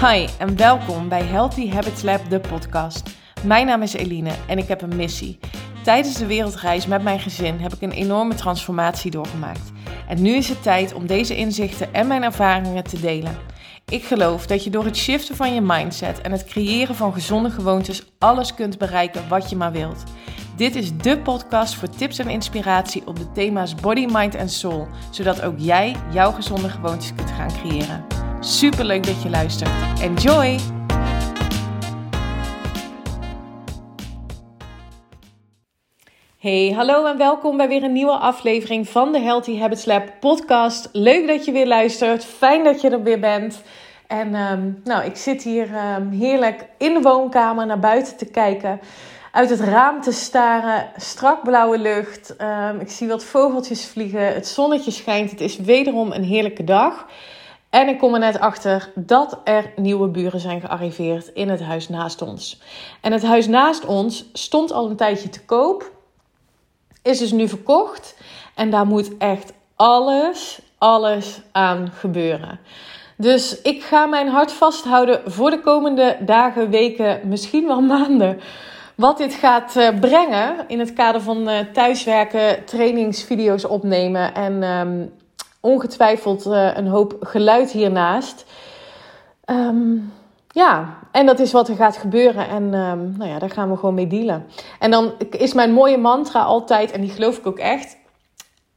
Hi en welkom bij Healthy Habits Lab, de podcast. Mijn naam is Eline en ik heb een missie. Tijdens de wereldreis met mijn gezin heb ik een enorme transformatie doorgemaakt. En nu is het tijd om deze inzichten en mijn ervaringen te delen. Ik geloof dat je door het shiften van je mindset en het creëren van gezonde gewoontes alles kunt bereiken wat je maar wilt. Dit is de podcast voor tips en inspiratie op de thema's body, mind en soul, zodat ook jij jouw gezonde gewoontes kunt gaan creëren. Super leuk dat je luistert. Enjoy! Hey, hallo en welkom bij weer een nieuwe aflevering van de Healthy Habits Lab podcast. Leuk dat je weer luistert. Fijn dat je er weer bent. En um, nou, ik zit hier um, heerlijk in de woonkamer naar buiten te kijken. Uit het raam te staren. Strak blauwe lucht. Um, ik zie wat vogeltjes vliegen. Het zonnetje schijnt. Het is wederom een heerlijke dag. En ik kom er net achter dat er nieuwe buren zijn gearriveerd in het huis naast ons. En het huis naast ons stond al een tijdje te koop. Is dus nu verkocht. En daar moet echt alles, alles aan gebeuren. Dus ik ga mijn hart vasthouden voor de komende dagen, weken, misschien wel maanden. Wat dit gaat uh, brengen in het kader van uh, thuiswerken, trainingsvideo's opnemen en um, ongetwijfeld uh, een hoop geluid hiernaast. Um, ja, en dat is wat er gaat gebeuren. En um, nou ja, daar gaan we gewoon mee dealen. En dan is mijn mooie mantra altijd, en die geloof ik ook echt.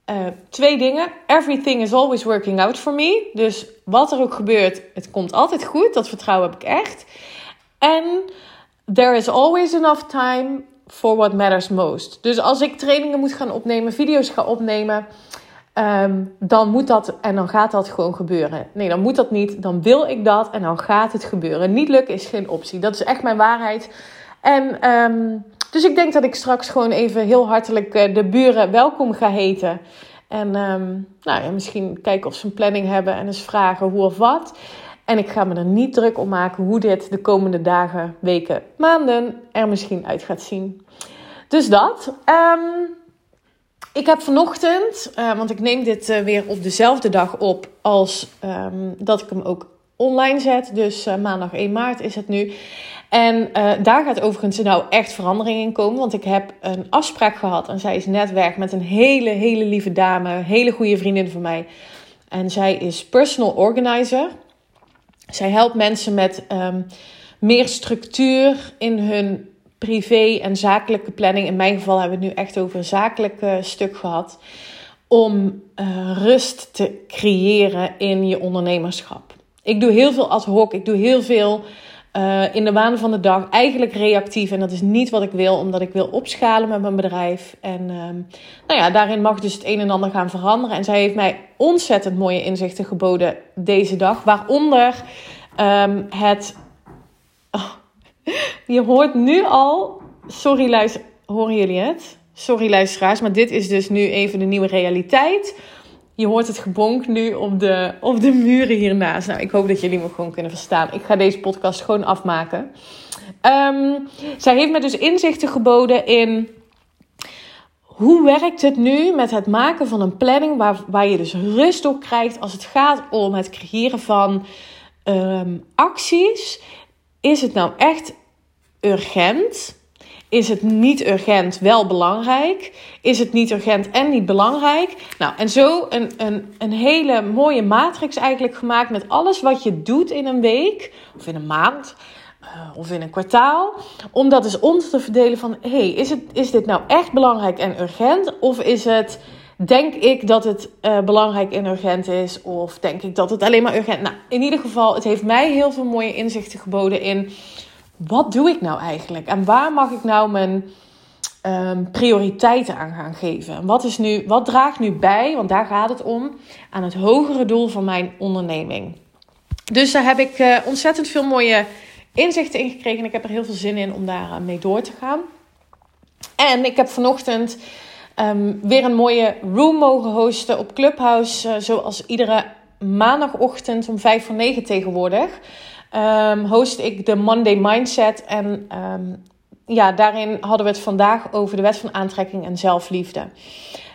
Uh, twee dingen. Everything is always working out for me. Dus wat er ook gebeurt, het komt altijd goed. Dat vertrouwen heb ik echt. En there is always enough time for what matters most. Dus als ik trainingen moet gaan opnemen, video's ga opnemen, um, dan moet dat en dan gaat dat gewoon gebeuren. Nee, dan moet dat niet. Dan wil ik dat en dan gaat het gebeuren. Niet lukken is geen optie. Dat is echt mijn waarheid. En um, dus ik denk dat ik straks gewoon even heel hartelijk uh, de buren welkom ga heten. En um, nou ja, misschien kijken of ze een planning hebben en eens vragen hoe of wat. En ik ga me er niet druk om maken hoe dit de komende dagen, weken, maanden er misschien uit gaat zien. Dus dat. Ik heb vanochtend, uh, want ik neem dit uh, weer op dezelfde dag op als um, dat ik hem ook online zet. Dus uh, maandag 1 maart is het nu. En daar gaat overigens nou echt verandering in komen. Want ik heb een afspraak gehad en zij is net weg met een hele, hele lieve dame. Hele goede vriendin van mij. En zij is personal organizer. Zij helpt mensen met um, meer structuur in hun privé en zakelijke planning. In mijn geval hebben we het nu echt over een zakelijk uh, stuk gehad. Om uh, rust te creëren in je ondernemerschap. Ik doe heel veel ad hoc. Ik doe heel veel uh, in de waan van de dag. Eigenlijk reactief. En dat is niet wat ik wil, omdat ik wil opschalen met mijn bedrijf. En um, nou ja, daarin mag dus het een en ander gaan veranderen. En zij heeft mij ontzettend mooie inzichten geboden deze dag. Waaronder um, het. Oh, je hoort nu al. Sorry, luister. Horen jullie het? Sorry, luisteraars. Maar dit is dus nu even de nieuwe realiteit. Je hoort het gebonk nu op de, op de muren hiernaast. Nou, ik hoop dat jullie me gewoon kunnen verstaan. Ik ga deze podcast gewoon afmaken. Um, zij heeft me dus inzichten geboden in. Hoe werkt het nu met het maken van een planning waar, waar je dus rust op krijgt als het gaat om het creëren van um, acties? Is het nou echt urgent? Is het niet urgent, wel belangrijk? Is het niet urgent en niet belangrijk? Nou, en zo een, een, een hele mooie matrix eigenlijk gemaakt met alles wat je doet in een week of in een maand. Uh, of in een kwartaal. Om dat eens onder te verdelen van... hey, is, het, is dit nou echt belangrijk en urgent? Of is het... Denk ik dat het uh, belangrijk en urgent is? Of denk ik dat het alleen maar urgent... Nou, in ieder geval, het heeft mij heel veel mooie inzichten geboden in wat doe ik nou eigenlijk? En waar mag ik nou mijn um, prioriteiten aan gaan geven? Wat, is nu, wat draagt nu bij, want daar gaat het om, aan het hogere doel van mijn onderneming? Dus daar heb ik uh, ontzettend veel mooie inzichten in gekregen. En ik heb er heel veel zin in om daar uh, mee door te gaan. En ik heb vanochtend um, weer een mooie room mogen hosten op Clubhouse. Uh, zoals iedere maandagochtend om vijf voor negen tegenwoordig um, host ik de Monday Mindset. En um, ja, daarin hadden we het vandaag over de wet van aantrekking en zelfliefde.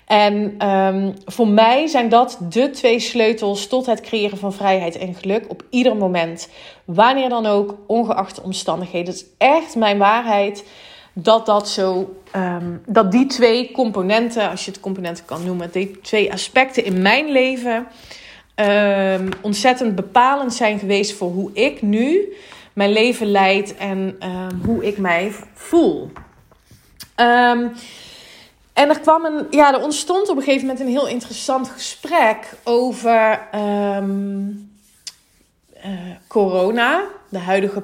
En um, voor mij zijn dat de twee sleutels tot het creëren van vrijheid en geluk op ieder moment. Wanneer dan ook, ongeacht de omstandigheden. Het is echt mijn waarheid dat dat zo, dat die twee componenten, als je het componenten kan noemen, die twee aspecten in mijn leven um, ontzettend bepalend zijn geweest voor hoe ik nu mijn leven leid en um, hoe ik mij voel. Um, en er kwam een, ja, er ontstond op een gegeven moment een heel interessant gesprek over uh, corona, de huidige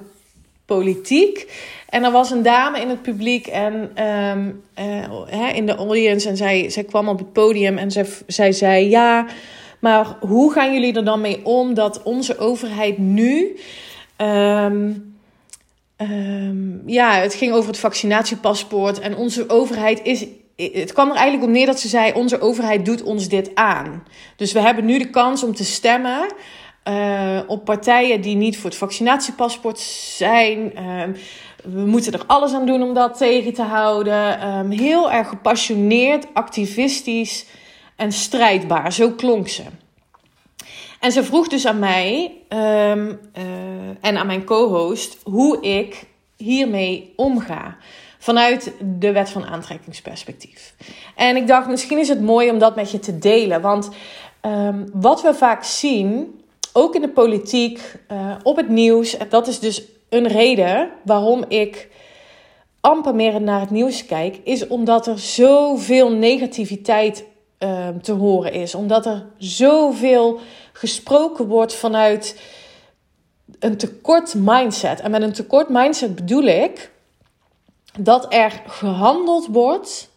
politiek. En er was een dame in het publiek en uh, in de audience en zij, zij kwam op het podium en zij, zij zei ja, maar hoe gaan jullie er dan mee om dat onze overheid nu Um, um, ja, het ging over het vaccinatiepaspoort. En onze overheid is. Het kwam er eigenlijk op neer dat ze zei: Onze overheid doet ons dit aan. Dus we hebben nu de kans om te stemmen. Uh, op partijen die niet voor het vaccinatiepaspoort zijn. Um, we moeten er alles aan doen om dat tegen te houden. Heel erg gepassioneerd, activistisch en strijdbaar. Zo klonk ze. En ze vroeg dus aan mij um, uh, en aan mijn co-host hoe ik hiermee omga. Vanuit de wet van aantrekkingsperspectief. En ik dacht, misschien is het mooi om dat met je te delen. Want um, wat we vaak zien, ook in de politiek, uh, op het nieuws, dat is dus een reden waarom ik amper meer naar het nieuws kijk, is omdat er zoveel negativiteit uh, te horen is. Omdat er zoveel gesproken wordt vanuit een tekort mindset. En met een tekort mindset bedoel ik dat er gehandeld wordt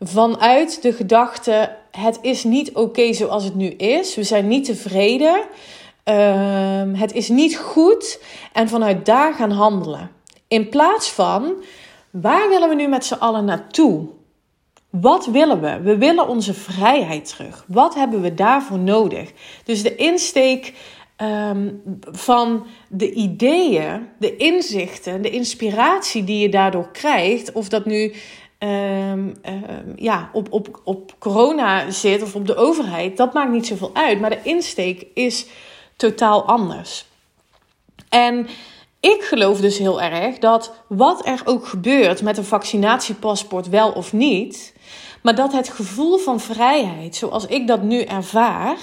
vanuit de gedachte: het is niet oké zoals het nu is. We zijn niet tevreden. Uh, het is niet goed. En vanuit daar gaan handelen. In plaats van waar willen we nu met z'n allen naartoe? Wat willen we? We willen onze vrijheid terug. Wat hebben we daarvoor nodig? Dus de insteek um, van de ideeën, de inzichten, de inspiratie die je daardoor krijgt, of dat nu um, um, ja, op, op, op corona zit of op de overheid, dat maakt niet zoveel uit. Maar de insteek is totaal anders. En ik geloof dus heel erg dat wat er ook gebeurt met een vaccinatiepaspoort, wel of niet, maar dat het gevoel van vrijheid, zoals ik dat nu ervaar,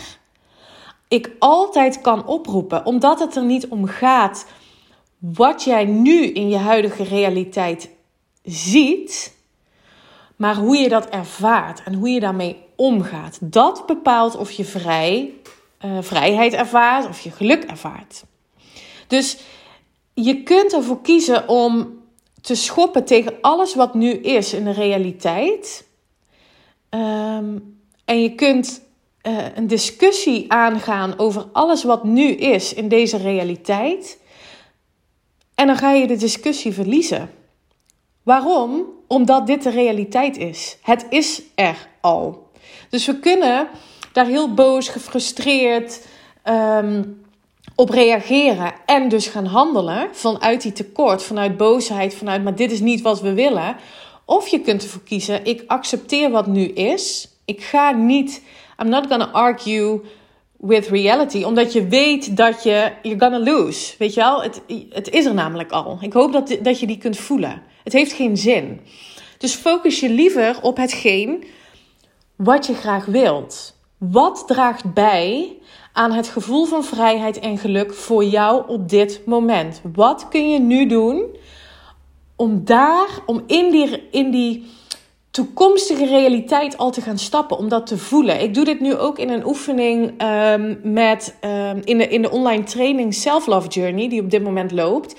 ik altijd kan oproepen, omdat het er niet om gaat wat jij nu in je huidige realiteit ziet, maar hoe je dat ervaart en hoe je daarmee omgaat. Dat bepaalt of je vrij, uh, vrijheid ervaart of je geluk ervaart. Dus je kunt ervoor kiezen om te schoppen tegen alles wat nu is in de realiteit. Um, en je kunt uh, een discussie aangaan over alles wat nu is in deze realiteit. En dan ga je de discussie verliezen. Waarom? Omdat dit de realiteit is. Het is er al. Dus we kunnen daar heel boos, gefrustreerd um, op reageren en dus gaan handelen vanuit die tekort, vanuit boosheid, vanuit maar dit is niet wat we willen. Of je kunt ervoor kiezen, ik accepteer wat nu is. Ik ga niet, I'm not gonna argue with reality. Omdat je weet dat je, you're gonna lose. Weet je wel, het, het is er namelijk al. Ik hoop dat, dat je die kunt voelen. Het heeft geen zin. Dus focus je liever op hetgeen wat je graag wilt. Wat draagt bij aan het gevoel van vrijheid en geluk voor jou op dit moment? Wat kun je nu doen om daar, om in die, in die toekomstige realiteit al te gaan stappen, om dat te voelen. Ik doe dit nu ook in een oefening um, met, um, in, de, in de online training Self Love Journey, die op dit moment loopt.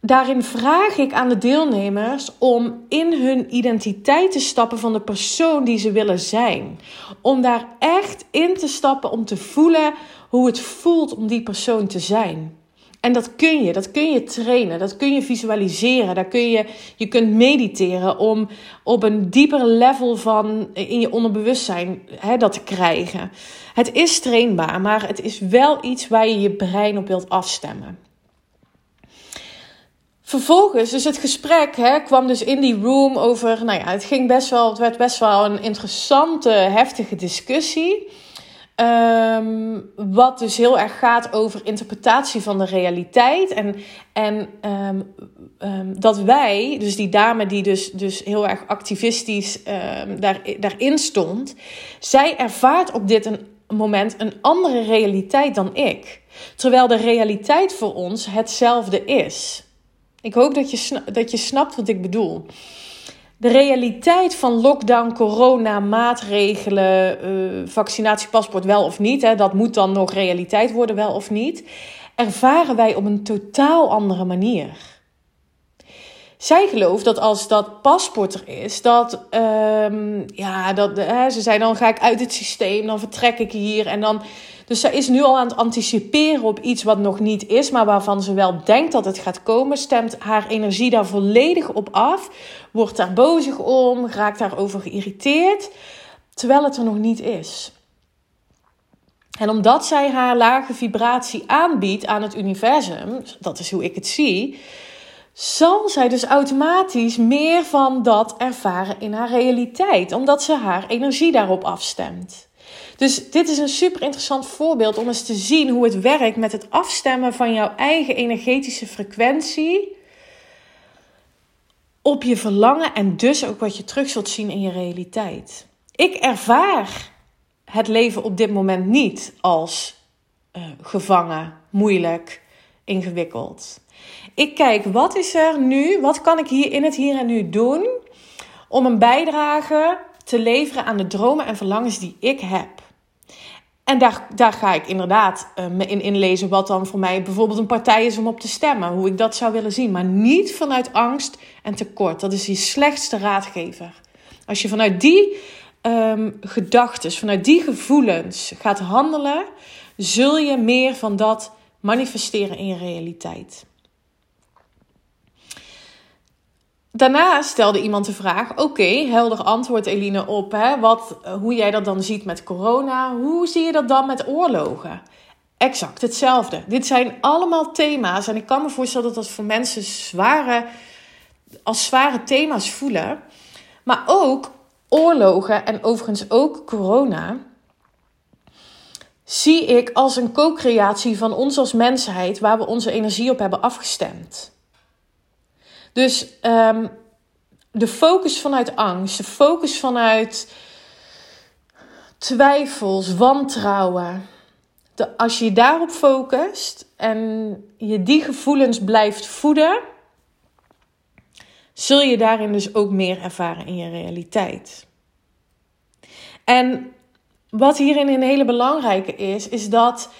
Daarin vraag ik aan de deelnemers om in hun identiteit te stappen van de persoon die ze willen zijn. Om daar echt in te stappen, om te voelen hoe het voelt om die persoon te zijn. En dat kun je, dat kun je trainen, dat kun je visualiseren, daar kun je, je kunt mediteren om op een dieper level van in je onderbewustzijn hè, dat te krijgen. Het is trainbaar, maar het is wel iets waar je je brein op wilt afstemmen. Vervolgens, dus het gesprek hè, kwam dus in die room over, nou ja, het ging best wel, het werd best wel een interessante, heftige discussie. Ehm, wat dus heel erg gaat over interpretatie van de realiteit. En, en ehm, ehm, dat wij, dus die dame die dus, dus heel erg activistisch daar, daarin stond, zij ervaart op dit een, moment een andere realiteit dan ik. Terwijl de realiteit voor ons hetzelfde is. Ik hoop dat je, dat je snapt wat ik bedoel. De realiteit van lockdown, corona, maatregelen, uh, vaccinatiepaspoort wel of niet, hè, dat moet dan nog realiteit worden, wel of niet, ervaren wij op een totaal andere manier. Zij gelooft dat als dat paspoort er is, dat, um, ja, dat hè, ze zei dan ga ik uit het systeem, dan vertrek ik hier en dan dus zij is nu al aan het anticiperen op iets wat nog niet is, maar waarvan ze wel denkt dat het gaat komen. Stemt haar energie daar volledig op af. Wordt daar bozig om, raakt daarover geïrriteerd, terwijl het er nog niet is. En omdat zij haar lage vibratie aanbiedt aan het universum, dat is hoe ik het zie, zal zij dus automatisch meer van dat ervaren in haar realiteit, omdat ze haar energie daarop afstemt. Dus dit is een super interessant voorbeeld om eens te zien hoe het werkt met het afstemmen van jouw eigen energetische frequentie op je verlangen en dus ook wat je terug zult zien in je realiteit. Ik ervaar het leven op dit moment niet als uh, gevangen, moeilijk, ingewikkeld. Ik kijk, wat is er nu? Wat kan ik hier in het hier en nu doen om een bijdrage te leveren aan de dromen en verlangens die ik heb? En daar, daar ga ik inderdaad uh, me in inlezen wat dan voor mij bijvoorbeeld een partij is om op te stemmen. Hoe ik dat zou willen zien. Maar niet vanuit angst en tekort. Dat is die slechtste raadgever. Als je vanuit die um, gedachten, vanuit die gevoelens gaat handelen, zul je meer van dat manifesteren in je realiteit. Daarna stelde iemand de vraag: Oké, helder antwoord Eline op hè, wat, hoe jij dat dan ziet met corona. Hoe zie je dat dan met oorlogen? Exact hetzelfde. Dit zijn allemaal thema's en ik kan me voorstellen dat dat voor mensen zware, als zware thema's voelen. Maar ook oorlogen en overigens ook corona zie ik als een co-creatie van ons als mensheid waar we onze energie op hebben afgestemd. Dus um, de focus vanuit angst, de focus vanuit twijfels, wantrouwen. Als je daarop focust en je die gevoelens blijft voeden, zul je daarin dus ook meer ervaren in je realiteit. En wat hierin een hele belangrijke is, is dat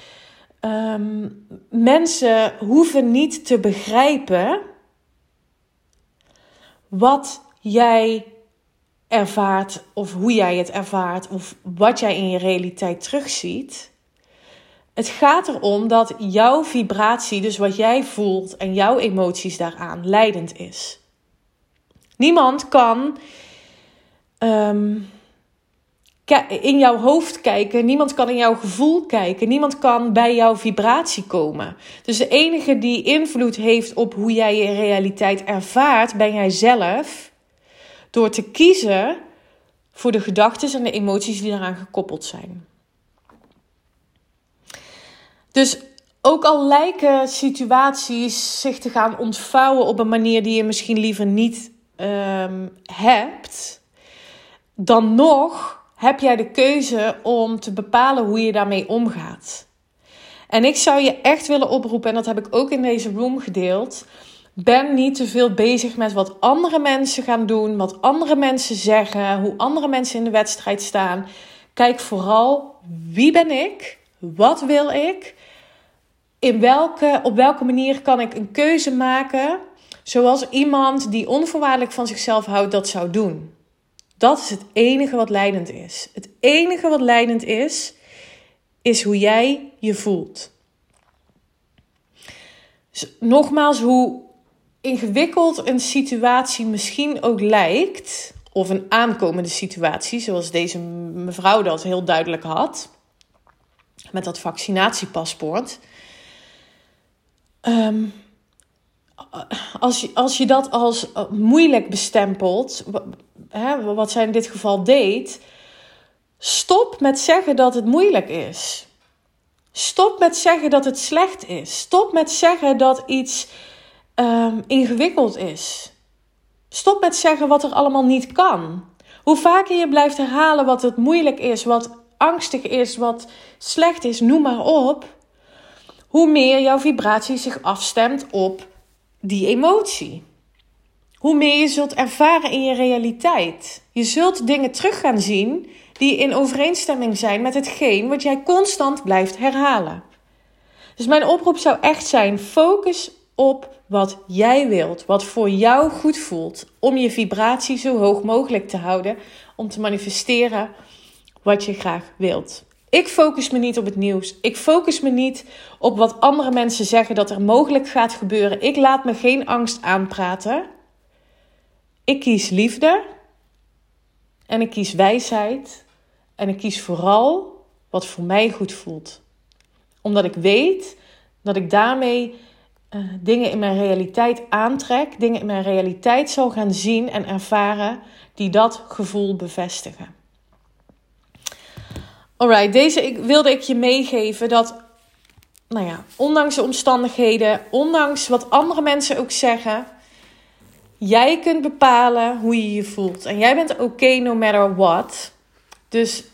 um, mensen hoeven niet te begrijpen wat jij ervaart of hoe jij het ervaart of wat jij in je realiteit terugziet. Het gaat erom dat jouw vibratie, dus wat jij voelt en jouw emoties daaraan, leidend is. Niemand kan um, in jouw hoofd kijken. Niemand kan in jouw gevoel kijken. Niemand kan bij jouw vibratie komen. Dus de enige die invloed heeft op hoe jij je realiteit ervaart, ben jij zelf. Door te kiezen voor de gedachten en de emoties die eraan gekoppeld zijn. Dus ook al lijken situaties zich te gaan ontvouwen op een manier die je misschien liever niet um, hebt, dan nog heb jij de keuze om te bepalen hoe je daarmee omgaat. En ik zou je echt willen oproepen, en dat heb ik ook in deze room gedeeld. Ben niet te veel bezig met wat andere mensen gaan doen, wat andere mensen zeggen, hoe andere mensen in de wedstrijd staan. Kijk vooral wie ben ik, wat wil ik, in welke, op welke manier kan ik een keuze maken zoals iemand die onvoorwaardelijk van zichzelf houdt dat zou doen. Dat is het enige wat leidend is. Het enige wat leidend is, is hoe jij je voelt. Dus nogmaals, hoe ingewikkeld een situatie misschien ook lijkt, of een aankomende situatie, zoals deze mevrouw dat heel duidelijk had, met dat vaccinatiepaspoort. Um, als je, als je dat als eh, moeilijk bestempelt, hè, wat zij in dit geval deed, stop met zeggen dat het moeilijk is. Stop met zeggen dat het slecht is. Stop met zeggen dat iets um, ingewikkeld is. Stop met zeggen wat er allemaal niet kan. Hoe vaker je blijft herhalen wat het moeilijk is, wat angstig is, wat slecht is, noem maar op, hoe meer jouw vibratie zich afstemt op die emotie. Hoe meer je zult ervaren in je realiteit. Je zult dingen terug gaan zien die in overeenstemming zijn met hetgeen wat jij constant blijft herhalen. Dus mijn oproep zou echt zijn: focus op wat jij wilt, wat voor jou goed voelt, om je vibratie zo hoog mogelijk te houden, om te manifesteren wat je graag wilt. Ik focus me niet op het nieuws. Ik focus me niet op wat andere mensen zeggen dat er mogelijk gaat gebeuren. Ik laat me geen angst aanpraten. Ik kies liefde en ik kies wijsheid en ik kies vooral wat voor mij goed voelt. Omdat ik weet dat ik daarmee uh, dingen in mijn realiteit aantrek, dingen in mijn realiteit zal gaan zien en ervaren die dat gevoel bevestigen. Alright, deze ik, wilde ik je meegeven dat, nou ja, ondanks de omstandigheden, ondanks wat andere mensen ook zeggen, jij kunt bepalen hoe je je voelt. En jij bent oké no matter what. Dus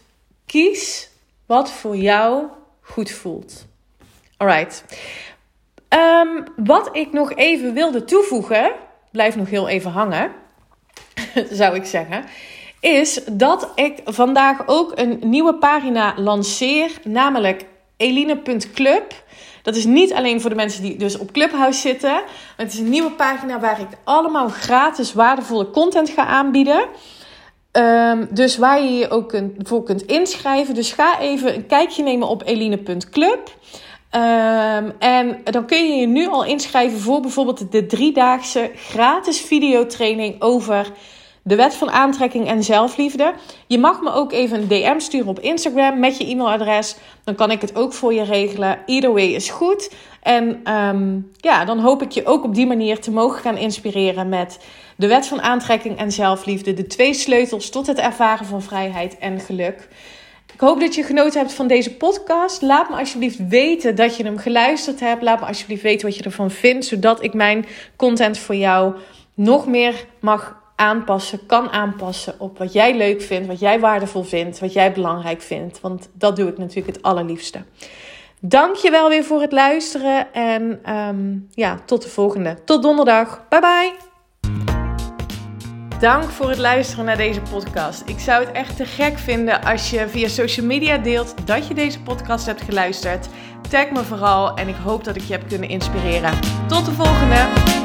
kies wat voor jou goed voelt. Alright. Um, wat ik nog even wilde toevoegen, blijf nog heel even hangen, zou ik zeggen, is dat ik vandaag ook een nieuwe pagina lanceer, namelijk eline.club. Dat is niet alleen voor de mensen die dus op Clubhouse zitten. Het is een nieuwe pagina waar ik allemaal gratis waardevolle content ga aanbieden. Um, dus waar je je ook kunt, voor kunt inschrijven. Dus ga even een kijkje nemen op eline.club. Um, en dan kun je je nu al inschrijven voor bijvoorbeeld de driedaagse gratis videotraining over de wet van aantrekking en zelfliefde. Je mag me ook even een DM sturen op Instagram met je e-mailadres. Dan kan ik het ook voor je regelen. Either way is goed. En um, ja, dan hoop ik je ook op die manier te mogen gaan inspireren met de wet van aantrekking en zelfliefde. De twee sleutels tot het ervaren van vrijheid en geluk. Ik hoop dat je genoten hebt van deze podcast. Laat me alsjeblieft weten dat je hem geluisterd hebt. Laat me alsjeblieft weten wat je ervan vindt, zodat ik mijn content voor jou nog meer mag aanpassen, kan aanpassen op wat jij leuk vindt, wat jij waardevol vindt, wat jij belangrijk vindt. Want dat doe ik natuurlijk het allerliefste. Dank je wel weer voor het luisteren en um, ja, tot de volgende. Tot donderdag. Bye bye. Dank voor het luisteren naar deze podcast. Ik zou het echt te gek vinden als je via social media deelt dat je deze podcast hebt geluisterd. Tag me vooral en ik hoop dat ik je heb kunnen inspireren. Tot de volgende.